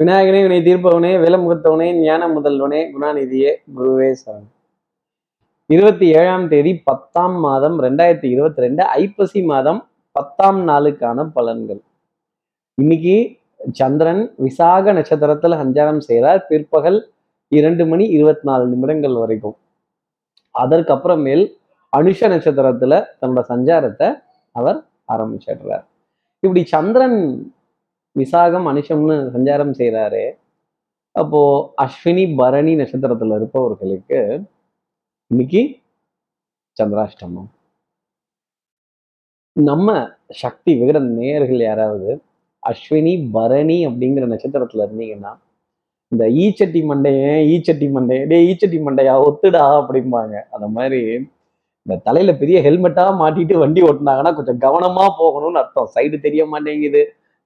விநாயகனே வினை தீர்ப்பவனே விலமுகத்தவனே ஞான முதல்வனே குணாநிதியே குருவே சரண் இருபத்தி ஏழாம் தேதி பத்தாம் மாதம் ரெண்டாயிரத்தி இருபத்தி ரெண்டு ஐப்பசி மாதம் பத்தாம் நாளுக்கான பலன்கள். இன்னைக்கு சந்திரன் விசாக நட்சத்திரத்துல சஞ்சாரம் செய்கிறார். பிற்பகல் இரண்டு மணி இருபத்தி நாலு நிமிடங்கள் வரைக்கும். அதற்கப்புறமேல் அனுஷ நட்சத்திரத்துல தன்னோட சஞ்சாரத்தை அவர் ஆரம்பிச்சிடுறார். இப்படி சந்திரன் விசாகம் அனுஷம்னு சஞ்சாரம் செய்கிறாரு அப்போ அஸ்வினி பரணி நட்சத்திரத்துல இருப்பவர்களுக்கு இன்னைக்கு சந்திராஷ்டமம். நம்ம சக்தி விகட நேயர்கள் யாராவது அஸ்வினி பரணி அப்படிங்கிற நட்சத்திரத்துல இருந்தீங்கன்னா இந்த ஈச்சட்டி மண்டையன் ஈச்சட்டி மண்டையன் டே ஈச்சட்டி மண்டையா ஒத்துடா அப்படிம்பாங்க. அந்த மாதிரி இந்த தலையில பெரிய ஹெல்மெட்டா மாட்டிட்டு வண்டி ஓட்டினாங்கன்னா கொஞ்சம் கவனமா போகணும்னு அர்த்தம். சைடு தெரிய மாட்டேங்குது.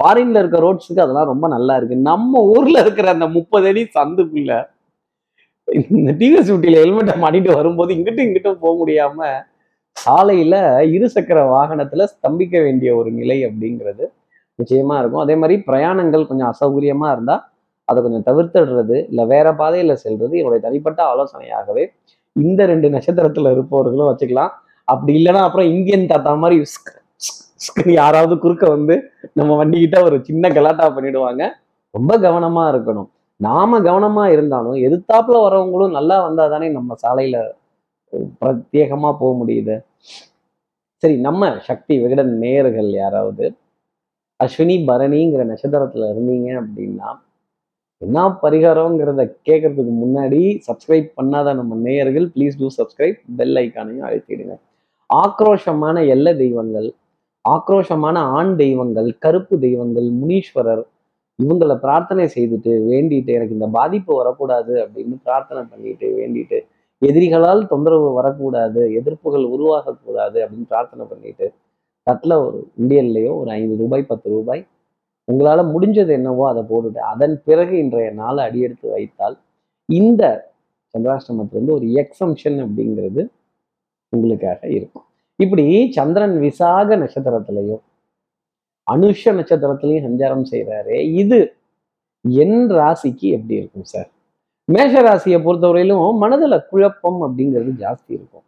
ஃபாரின்ல இருக்க ரோட்ஸுக்கு அதெல்லாம் ரொம்ப நல்லா இருக்கு. நம்ம ஊர்ல இருக்கிற அந்த முப்பது அடி சந்துக்குள்ள இந்த டிவிஎஸ் ஊட்டியில ஹெல்மெட்டை மாட்டிட்டு வரும்போது இங்கிட்டும் இங்கிட்டும் போக முடியாம சாலையில இருசக்கர வாகனத்துல ஸ்தம்பிக்க வேண்டிய ஒரு நிலை அப்படிங்கிறது நிச்சயமா இருக்கும். அதே மாதிரி பிரயாணங்கள் கொஞ்சம் அசௌகரியமா இருந்தா அதை கொஞ்சம் தவிர்த்துடுறது இல்லை வேற பாதையில செல்றது என்னுடைய தனிப்பட்ட ஆலோசனையாகவே இந்த ரெண்டு நட்சத்திரத்துல இருப்பவர்களும் வச்சுக்கலாம். அப்படி இல்லைன்னா அப்புறம் இந்தியன் தாத்தா மாதிரி யாராவது குறுக்க வந்து நம்ம வண்டிக்கிட்ட ஒரு சின்ன கலாட்டா பண்ணிடுவாங்க. ரொம்ப கவனமா இருக்கணும். நாம கவனமா இருந்தாலும் எதிர்த்தாப்புல வரவங்களும் நல்லா வந்தா தானே நம்ம சாலையில பிரத்யேகமா போக முடியுது. சரி நம்ம சக்தி விகடன் நேயர்கள் யாராவது அஸ்வினி பரணிங்கிற நட்சத்திரத்துல இருந்தீங்க அப்படின்னா என்ன பரிகாரங்கிறத கேட்கறதுக்கு முன்னாடி சப்ஸ்கிரைப் பண்ணாத நம்ம நேயர்கள் ப்ளீஸ் டூ சப்ஸ்கிரைப் பெல் ஐக்கானையும் அழுத்திடுங்க. ஆக்ரோஷமான எல்ல தெய்வங்கள் ஆக்ரோஷமான ஆண் தெய்வங்கள் கருப்பு தெய்வங்கள் முனீஸ்வரர் இவங்களை பிரார்த்தனை செய்துட்டு வேண்டிட்டு எனக்கு இந்த பாதிப்பு வரக்கூடாது அப்படின்னு பிரார்த்தனை பண்ணிட்டு வேண்டிட்டு எதிரிகளால் தொந்தரவு வரக்கூடாது எதிர்ப்புகள் உருவாகக்கூடாது அப்படின்னு பிரார்த்தனை பண்ணிட்டு தட்டில் ஒரு இந்தியன்லேயோ ஒரு ஐந்து ரூபாய் பத்து ரூபாய் உங்களால் முடிஞ்சது என்னவோ அதை போட்டுட்டு அதன் பிறகு இன்றைய நாளை அடியெடுத்து வைத்தால் இந்த சந்திராஷ்டமத்திலிருந்து ஒரு எக்ஸம்ஷன் அப்படிங்கிறது உங்களுக்காக இருக்கும். இப்படி சந்திரன் விசாக நட்சத்திரத்திலையும் அனுஷ நட்சத்திரத்திலையும் சஞ்சாரம் செய்கிறாரு இது என் ராசிக்கு எப்படி இருக்கும் சார் மேஷ ராசியை பொறுத்தவரையிலும் மனதுல குழப்பம் அப்படிங்கிறது ஜாஸ்தி இருக்கும்.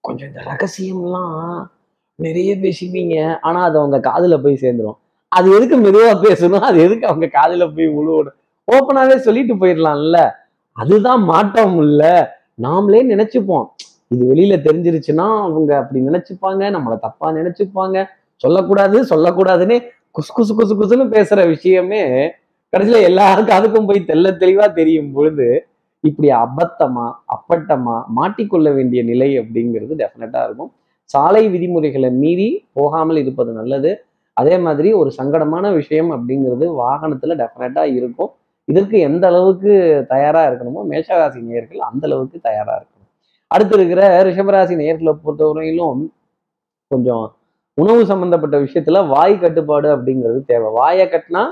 கொஞ்சம் இந்த ரகசியம்லாம் நிறைய பேசிப்பீங்க. ஆனா அது அவங்க காதுல போய் சேர்ந்துடும் அது எதுக்கு மெதுவா பேசணும்? அது எதுக்கு அவங்க காதுல போய் உழுவணும் ஓப்பனாவே சொல்லிட்டு போயிடலாம்ல. அதுதான் மாற்றம் இல்ல. நாமளே நினைச்சுப்போம். இது வெளியில தெரிஞ்சிருச்சுன்னா அவங்க அப்படி நினைச்சுப்பாங்க நம்மளை தப்பா நினைச்சுப்பாங்க. சொல்லக்கூடாது சொல்லக்கூடாதுன்னு குசு குசு குசு குசுன்னு பேசுற விஷயமே கடைசியில எல்லாருக்கும் அதுக்கும் போய் தெல்ல தெளிவா தெரியும் பொழுது இப்படி அபத்தமா அப்பட்டமா மாட்டிக்கொள்ள வேண்டிய நிலை அப்படிங்கிறது டெஃபினட்டா இருக்கும். சாலை விதிமுறைகளை மீறி போகாமல் இருப்பது நல்லது. அதே மாதிரி ஒரு சங்கடமான விஷயம் அப்படிங்கிறது வாகனத்துல டெஃபினட்டா இருக்கும். இதற்கு எந்த அளவுக்கு தயாரா இருக்கணுமோ மேஷராசி நேர்கள் அந்த அளவுக்கு தயாரா இருக்கும் அடுத்து இருக்கிற ரிஷபராசி நேர்களை பொறுத்தவரையிலும் கொஞ்சம் உணவு சம்பந்தப்பட்ட விஷயத்துல வாய் கட்டுப்பாடு அப்படிங்கிறது தேவை. வாயை கட்டினா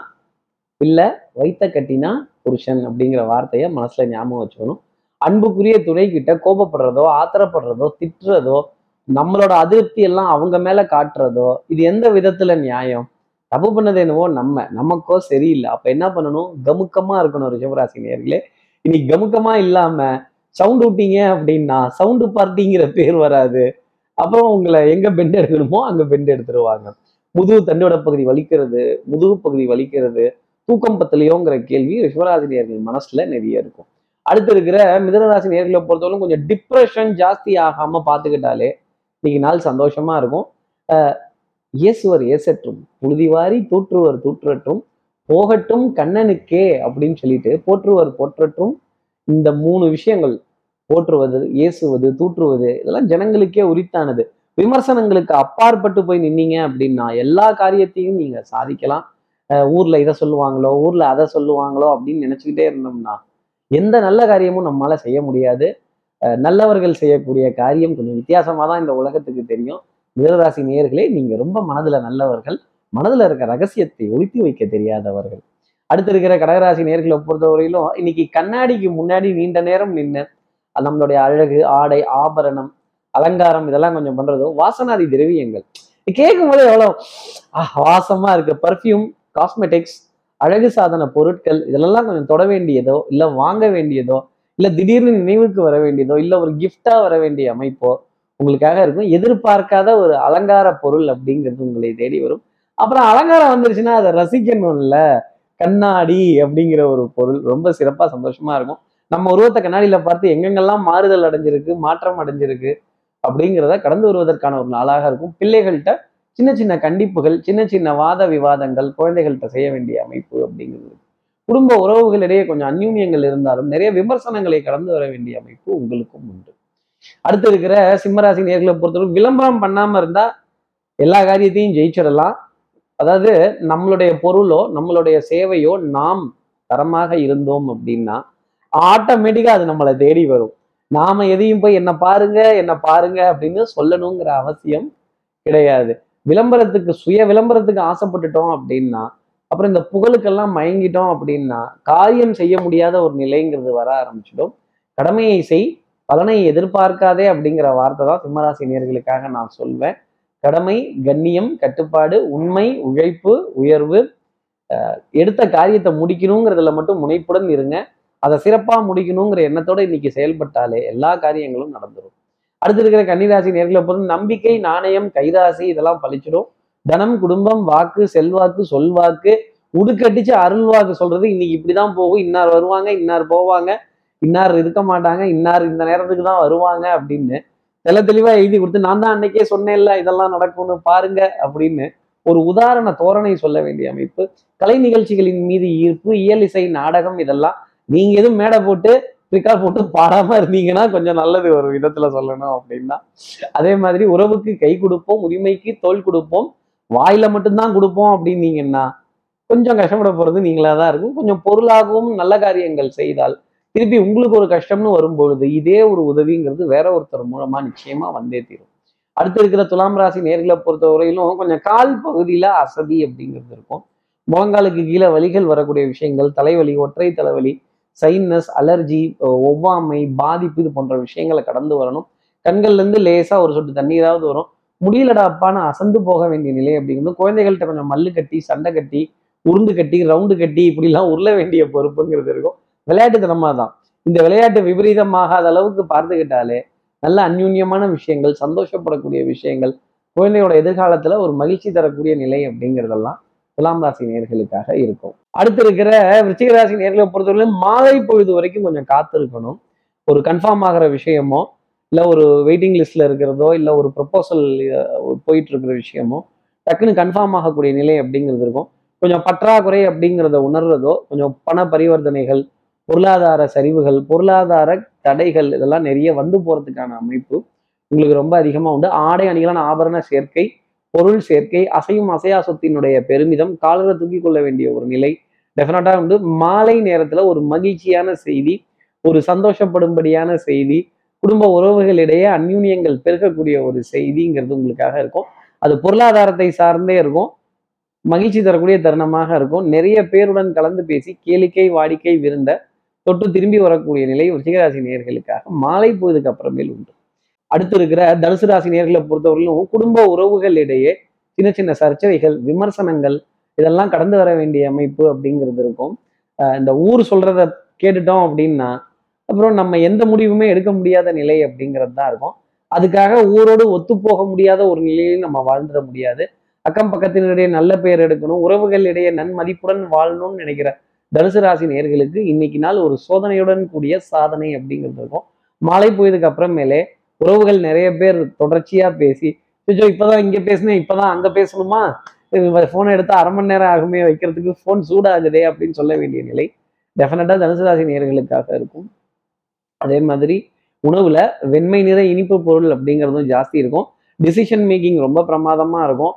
இல்லை வைத்த கட்டினா புருஷன் அப்படிங்கிற வார்த்தையை மனசுல ஞாபகம் வச்சுக்கணும். அன்புக்குரிய துணை கிட்ட கோபப்படுறதோ ஆத்திரப்படுறதோ திட்டுறதோ நம்மளோட அதிருப்தி எல்லாம் அவங்க மேல காட்டுறதோ இது எந்த விதத்துல நியாயம்? தப்பு பண்ணது என்னவோ நம்ம நமக்கோ சரியில்லை. அப்ப என்ன பண்ணணும்? கமுக்கமா இருக்கணும் ரிஷபராசி நேர்களே. இன்னைக்கு கமுக்கமா இல்லாம சவுண்ட் விட்டீங்க அப்படின்னா சவுண்டு பார்ட்டிங்கிற பேர் வராது. அப்புறம் உங்களை எங்கே பெண்ட் எடுக்கணுமோ அங்கே பெண்ட் எடுத்துருவாங்க. முதுகு தண்டோட பகுதி வலிக்கிறது முதுகு பகுதி வலிக்கிறது தூக்கம் பத்தலையோங்கிற கேள்வி ரிஷபராசி மனசில் மனசுல நிறைய இருக்கும். அடுத்து இருக்கிற மிதனராசி நேர்களை பொறுத்தவரைக்கும் கொஞ்சம் டிப்ரெஷன் ஜாஸ்தி ஆகாம பார்த்துக்கிட்டாலே இன்னைக்கு நாள் சந்தோஷமா இருக்கும். இயேசுவர் ஏசற்றும் புழுதிவாரி தூற்றுவர் தூற்றற்றும் போகட்டும் கண்ணனுக்கே அப்படின்னு சொல்லிட்டு போற்றுவர் போற்றற்றும் இந்த மூணு விஷயங்கள் போற்றுவது ஏசுவது தூற்றுவது இதெல்லாம் ஜனங்களுக்கே உரித்தானது. விமர்சனங்களுக்கு அப்பாற்பட்டு போய் நின்னீங்க அப்படின்னா எல்லா காரியத்தையும் நீங்க சாதிக்கலாம். அஹ் ஊர்ல இதை சொல்லுவாங்களோ ஊர்ல அதை சொல்லுவாங்களோ அப்படின்னு நினைச்சுக்கிட்டே இருந்தோம்னா எந்த நல்ல காரியமும் நம்மளால செய்ய முடியாது. நல்லவர்கள் செய்யக்கூடிய காரியம் கொஞ்சம் வித்தியாசமா தான் இந்த உலகத்துக்கு தெரியும். மிதராசி நேயர்களே நீங்க ரொம்ப மனதுல நல்லவர்கள் மனதுல இருக்க ரகசியத்தை ஒழித்து வைக்க தெரியாதவர்கள். அடுத்து இருக்கிற கடகராசி நேர்களை பொறுத்தவரையிலும் இன்னைக்கு கண்ணாடிக்கு முன்னாடி நீண்ட நேரம் நின்று நம்மளுடைய அழகு ஆடை ஆபரணம் அலங்காரம் இதெல்லாம் கொஞ்சம் பண்றதும் வாசனாதி திரவியங்கள். கேட்கும் போது எவ்வளோ வாசமா இருக்கு. பர்ஃப்யூம் காஸ்மெட்டிக்ஸ் அழகு சாதன பொருட்கள் இதெல்லாம் கொஞ்சம் தொட வேண்டியதோ இல்ல வாங்க வேண்டியதோ இல்ல திடீர்னு நினைவுக்கு வர வேண்டியதோ இல்ல ஒரு கிஃப்டா வர வேண்டிய அமைப்போ உங்களுக்காக இருக்கும். எதிர்பார்க்காத ஒரு அலங்கார பொருள் அப்படிங்கிறது உங்களை தேடி வரும். அப்புறம் அலங்காரம் வந்துருச்சுன்னா அதை ரசிக்கணும்ல. கண்ணாடி அப்படிங்கிற ஒரு பொருள். ரொம்ப சிறப்பா சந்தோஷமா இருக்கும். நம்ம உருவத்தை கண்ணாடியில பார்த்து எங்கெங்கெல்லாம் மாறுதல் அடைஞ்சிருக்கு மாற்றம் அடைஞ்சிருக்கு அப்படிங்கிறத கடந்து வருவதற்கான ஒரு நாளாக இருக்கும். பிள்ளைகள்கிட்ட சின்ன சின்ன கண்டிப்புகள் சின்ன சின்ன வாத விவாதங்கள் குழந்தைகள்கிட்ட செய்ய வேண்டிய அமைப்பு அப்படிங்கிறது குடும்ப உறவுகளிடையே கொஞ்சம் அந்யூன்யங்கள் இருந்தாலும் நிறைய விமர்சனங்களை கடந்து வர வேண்டிய அமைப்பு உங்களுக்கும் உண்டு. அடுத்து இருக்கிற சிம்மராசி நேர்களை பொறுத்தவரை விளம்பரம் பண்ணாம இருந்தா எல்லா காரியத்தையும் ஜெயிச்சிடலாம். அதாவது நம்மளுடைய பொருளோ நம்மளுடைய சேவையோ நாம் தரமாக இருந்தோம் அப்படின்னா ஆட்டோமேட்டிக்காக அது நம்மளை தேடி வரும். நாம எதையும் போய் என்ன பாருங்க என்ன பாருங்க அப்படின்னு சொல்லணுங்கிற அவசியம் கிடையாது. விளம்பரத்துக்கு சுய விளம்பரத்துக்கு ஆசைப்பட்டுட்டோம் அப்படின்னா அப்புறம் இந்த புகழுக்கெல்லாம் மயங்கிட்டோம் அப்படின்னா காரியம் செய்ய முடியாத ஒரு நிலைங்கிறது வர ஆரம்பிச்சிடும். கடமையை செய் பலனை எதிர்பார்க்காதே அப்படிங்கிற வார்த்தை தான் சிம்மராசி நேர்களுக்காக நான் சொல்வேன். கடமை கண்ணியம் கட்டுப்பாடு உண்மை உழைப்பு உயர்வு எடுத்த காரியத்தை முடிக்கணுங்கிறதுல மட்டும் முனைப்புடன் இருங்க. அதை சிறப்பாக முடிக்கணுங்கிற எண்ணத்தோட இன்னைக்கு செயல்பட்டாலே எல்லா காரியங்களும் நடந்துடும் அடுத்து இருக்கிற கன்னிராசி நேர்களை பொறுத்து நம்பிக்கை நாணயம் கைராசி இதெல்லாம் பழிச்சிடும். தனம் குடும்பம் வாக்கு செல்வாக்கு சொல்வாக்கு உடுக்கட்டிச்சு அருள்வாக்கு சொல்றது இன்னைக்கு இப்படிதான் போகும். இன்னார் வருவாங்க இன்னார் போவாங்க இன்னார் இருக்க மாட்டாங்க இன்னார் இந்த நேரத்துக்கு தான் வருவாங்க அப்படின்னு தெல தெளிவா எழுதி கொடுத்து நான் தான் அன்னைக்கே சொன்னேன்ல இதெல்லாம் நடக்கும்னு பாருங்க அப்படின்னு ஒரு உதாரண தோரணை சொல்ல வேண்டிய அமைப்பு கலை நிகழ்ச்சிகளின் மீது ஈர்ப்பு இயல் இசை நாடகம் இதெல்லாம் நீங்க எதுவும் மேடை போட்டு ரிக்கார்ட் போட்டு பாடாம இருந்தீங்கன்னா கொஞ்சம் நல்லது ஒரு விதத்துல சொல்லணும் அப்படின்னா. அதே மாதிரி உறவுக்கு கை கொடுப்போம் உரிமைக்கு தோல் கொடுப்போம் வாயில மட்டும்தான் கொடுப்போம் அப்படின்னீங்கன்னா கொஞ்சம் கஷ்டப்பட போறது நீங்களா தான் இருக்கும். கொஞ்சம் பொருளாகவும் நல்ல காரியங்கள் செய்தால் திருப்பி உங்களுக்கு ஒரு கஷ்டம்னு வரும்பொழுது இதே ஒரு உதவிங்கிறது வேற ஒருத்தர் மூலமா நிச்சயமா வந்தே தீரும். அடுத்து இருக்கிற துலாம் ராசி நேர்களை பொறுத்தவரையிலும் கொஞ்சம் கால் பகுதியில அசதி அப்படிங்கிறது இருக்கும். முழங்காலுக்கு கீழே வலிகள் வரக்கூடிய விஷயங்கள் தலைவலி ஒற்றை தலைவலி சைனஸ் அலர்ஜி ஒவ்வாமை பாதிப்பு இது போன்ற விஷயங்களை கடந்து வரணும். கண்கள்ல இருந்து லேசா ஒரு சொட்டு தண்ணீராவது வரும். முடியலடா அசந்து போக வேண்டிய நிலை அப்படிங்கிறது குழந்தைகள்கிட்ட கொஞ்சம் மல்லு கட்டி சண்டை கட்டி உருண்டு கட்டி ரவுண்டு கட்டி இப்படிலாம் உருள வேண்டிய பொறுப்புங்கிறது இருக்கும். விளையாட்டுத்தனமாக தான் இந்த விளையாட்டு விபரீதமாகாத அளவுக்கு பார்த்துக்கிட்டாலே நல்ல அந்யூன்யமான விஷயங்கள் சந்தோஷப்படக்கூடிய விஷயங்கள் குழந்தையோட எதிர்காலத்துல ஒரு மகிழ்ச்சி தரக்கூடிய நிலை அப்படிங்கிறதெல்லாம் துலாம் ராசி நேர்களுக்காக இருக்கும். அடுத்து இருக்கிற விருச்சிக ராசி நேர்களை பொறுத்தவரை மாலை பொழுது வரைக்கும் கொஞ்சம் காத்திருக்கணும். ஒரு கன்ஃபார்ம் ஆகிற விஷயமோ இல்லை ஒரு வெயிட்டிங் லிஸ்ட்ல இருக்கிறதோ இல்லை ஒரு ப்ரப்போசல் போயிட்டு இருக்கிற விஷயமோ டக்குன்னு கன்ஃபார்ம் ஆகக்கூடிய நிலை அப்படிங்கிறது இருக்கும். கொஞ்சம் பற்றாக்குறை அப்படிங்கிறத உணர்றதோ கொஞ்சம் பண பரிவர்த்தனைகள் பொருளாதார சரிவுகள் பொருளாதார தடைகள் இதெல்லாம் நிறைய வந்து போகிறதுக்கான அமைப்பு உங்களுக்கு ரொம்ப அதிகமாக உண்டு. ஆடை அணிகளான ஆபரண சேர்க்கை பொருள் சேர்க்கை அசையும் அசையா சொத்தினுடைய பெருமிதம் காலரை தூக்கி கொள்ள வேண்டிய ஒரு நிலை டெஃபினட்டாக உண்டு. மாலை நேரத்தில் ஒரு மகிழ்ச்சியான செய்தி ஒரு சந்தோஷப்படும்படியான செய்தி குடும்ப உறவுகளிடையே அந்யூன்யங்கள் பெருக்கக்கூடிய ஒரு செய்திங்கிறது உங்களுக்காக இருக்கும். அது பொருளாதாரத்தை சார்ந்தே இருக்கும். மகிழ்ச்சி தரக்கூடிய தருணமாக இருக்கும். நிறைய பேருடன் கலந்து பேசி கேளிக்கை வாடிக்கை விருந்த தொட்டு திரும்பி வரக்கூடிய நிலை ரிஷிகராசி நேர்களுக்காக மாலை பொழுதுக்கு அப்புறமேல் உண்டு. அடுத்து இருக்கிற தனுசு ராசி நேர்களை பொறுத்தவரையிலும் குடும்ப உறவுகளிடையே சின்ன சின்ன சர்ச்சைகள் விமர்சனங்கள் இதெல்லாம் கடந்து வர வேண்டிய அமைப்பு அப்படிங்கிறது இருக்கும். இந்த ஊர் சொல்றத கேட்டுட்டோம் அப்படின்னா அப்புறம் நம்ம எந்த முடிவுமே எடுக்க முடியாத நிலை அப்படிங்கிறது தான் இருக்கும். அதுக்காக ஊரோடு ஒத்து போக முடியாத ஒரு நிலையில் நம்ம வாழ்ந்துட முடியாது. அக்கம் பக்கத்தினரிடையே நல்ல பெயர் எடுக்கணும் உறவுகளிடையே நன்மதிப்புடன் வாழணும்னு நினைக்கிற தனுசு ராசி நேர்களுக்கு இன்னைக்கு நாள் ஒரு சோதனையுடன் கூடிய சாதனை அப்படிங்கிறது இருக்கும். மாலை போயதுக்கு அப்புறமேலே உறவுகள் நிறைய பேர் தொடர்ச்சியா பேசி கொஞ்சம் இப்பதான் இங்க பேசினேன் இப்பதான் அங்க பேசணுமா? போனை எடுத்து அரை மணி நேரம் ஆகுமே வைக்கிறதுக்கு ஃபோன் சூடாகுதே அப்படின்னு சொல்ல வேண்டிய நிலை டெஃபினட்டா தனுசு ராசி நேர்களுக்காக இருக்கும். அதே மாதிரி உணவுல வெண்மை நிற இனிப்பு பொருள் அப்படிங்கிறதும் ஜாஸ்தி இருக்கும். டிசிஷன் மேக்கிங் ரொம்ப பிரமாதமா இருக்கும்.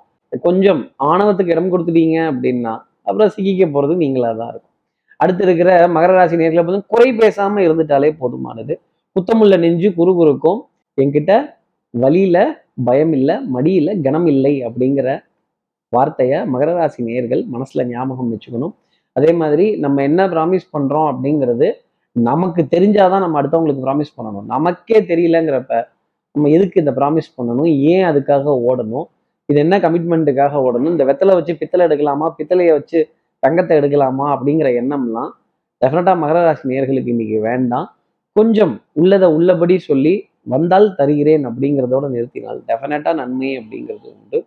கொஞ்சம் ஆணவத்துக்கு இடம் கொடுத்துட்டீங்க அப்படின்னா அப்புறம் சிக்கிக்க போறது நீங்களா தான் இருக்கும். அடுத்து இருக்கிற மகர ராசி நேர்களை பார்த்து குறை பேசாம இருந்துட்டாலே போதுமானது. குத்தமுள்ள நெஞ்சு குறுகுறுக்கும் என்கிட்ட வழியில பயம் இல்லை மடியில கனம் இல்லை அப்படிங்கிற வார்த்தையை மகர ராசி நேர்கள் மனசுல ஞாபகம் வச்சுக்கணும். அதே மாதிரி நம்ம என்ன ப்ராமிஸ் பண்றோம் அப்படிங்கிறது நமக்கு தெரிஞ்சாதான் நம்ம அடுத்தவங்களுக்கு ப்ராமிஸ் பண்ணணும். நமக்கே தெரியலங்கிறப்ப நம்ம எதுக்கு இந்த ப்ராமிஸ் பண்ணணும்? ஏன் அதுக்காக ஓடணும்? இது என்ன கமிட்மெண்ட்டுக்காக ஓடணும்? இந்த வெத்தலை வச்சு பித்தளை எடுக்கலாமா? பித்தளையை வச்சு தங்கத்தை எடுக்கலாமா அப்படிங்கிற எண்ணம்லாம் டெஃபினட்டாக மகர ராசி நேர்களுக்கு இன்னைக்கு வேண்டாம். கொஞ்சம் உள்ளதை உள்ளபடி சொல்லி வந்தால் தருகிறேன் அப்படிங்கிறதோட நிறுத்தினால் டெஃபினட்டாக நன்மை அப்படிங்கிறது உண்டு.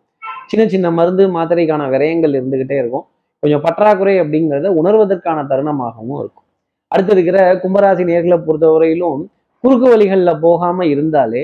சின்ன சின்ன மருந்து மாத்திரைக்கான விரயங்கள் இருந்துகிட்டே இருக்கும். கொஞ்சம் பற்றாக்குறை அப்படிங்கிறத உணர்வதற்கான தருணமாகவும் இருக்கும். அடுத்து இருக்கிற கும்பராசி நேர்களை பொறுத்தவரையிலும் குறுக்கு வழிகளில் போகாமல் இருந்தாலே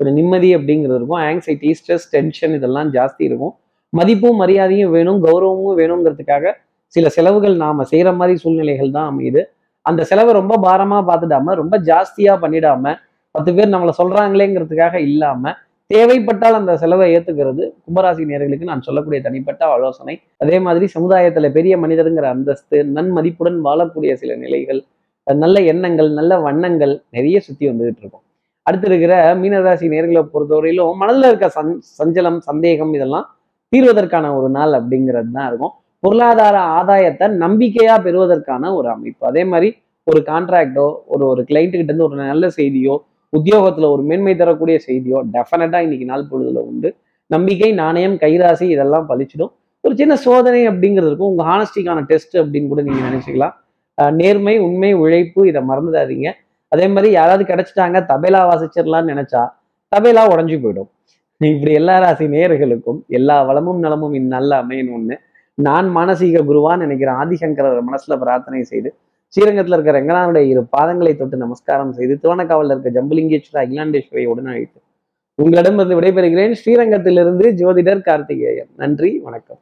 ஒரு நிம்மதி அப்படிங்கிறது இருக்கும். ஆங்ஸைட்டி ஸ்ட்ரெஸ் டென்ஷன் இதெல்லாம் ஜாஸ்தி இருக்கும். மதிப்பும் மரியாதையும் வேணும் கௌரவமும் வேணுங்கிறதுக்காக சில செலவுகள் நாம செய்யற மாதிரி சூழ்நிலைகள் தான் அமையுது. அந்த செலவை ரொம்ப பாரமா பார்த்துடாம ரொம்ப ஜாஸ்தியா பண்ணிடாம பத்து பேர் நம்மளை சொல்றாங்களேங்கிறதுக்காக இல்லாம தேவைப்பட்டால் அந்த செலவை ஏத்துக்கிறது கும்பராசி நேர்களுக்கு நான் சொல்லக்கூடிய தனிப்பட்ட ஆலோசனை. அதே மாதிரி சமுதாயத்துல பெரிய மனிதருங்கிற அந்தஸ்து நன்மதிப்புடன் வாழக்கூடிய சில நிலைகள் நல்ல எண்ணங்கள் நல்ல வண்ணங்கள் நிறைய சுத்தி வந்துகிட்டு இருக்கும். அடுத்து இருக்கிற மீனராசி நேர்களை பொறுத்தவரையிலும் மனதில் இருக்க சஞ் சஞ்சலம் சந்தேகம் இதெல்லாம் தீர்வதற்கான ஒரு நாள் அப்படிங்கிறது தான் இருக்கும். பொருளாதார ஆதாயத்தை நம்பிக்கையா பெறுவதற்கான ஒரு அமைப்பு. அதே மாதிரி ஒரு கான்ட்ராக்டோ ஒரு ஒரு கிளைண்ட்டு இருந்து ஒரு நல்ல செய்தியோ உத்தியோகத்துல ஒரு மேன்மை தரக்கூடிய செய்தியோ டெஃபினட்டா இன்னைக்கு நாள் பொழுதுல உண்டு. நம்பிக்கை நாணயம் கைராசி இதெல்லாம் பழிச்சிடும். ஒரு சின்ன சோதனை அப்படிங்கிறது இருக்கும் உங்க ஹானஸ்டிக்கான டெஸ்ட் அப்படின்னு கூட நீங்க நினைச்சுக்கலாம். நேர்மை உண்மை உழைப்பு இதை மறந்துடாதீங்க. அதே மாதிரி யாராவது கிடைச்சிட்டாங்க தபேலா வாசிச்சிடலாம்னு நினைச்சா தபேலா உடஞ்சி போயிடும். இப்படி எல்லா ராசி நேயர்களுக்கும் எல்லா வளமும் நலமும் இந்நல்ல அமையணும்னு நான் மானசீக குருவான்னு நினைக்கிறேன் ஆதிசங்கரர் மனசுல பிரார்த்தனை செய்து ஸ்ரீரங்கத்துல இருக்கிற ரங்கநாதனுடைய இரு பாதங்களை தொட்டு நமஸ்காரம் செய்து திருவண்ணக்காவலில் இருக்க ஜம்புலிங்கேஸ்வரர் அகிலாண்டேஸ்வரியை உடன் அழைத்து உங்களிடமிருந்து விடைபெறுகிறேன். ஸ்ரீரங்கத்திலிருந்து ஜோதிடர் கார்த்திகேயன். நன்றி வணக்கம்.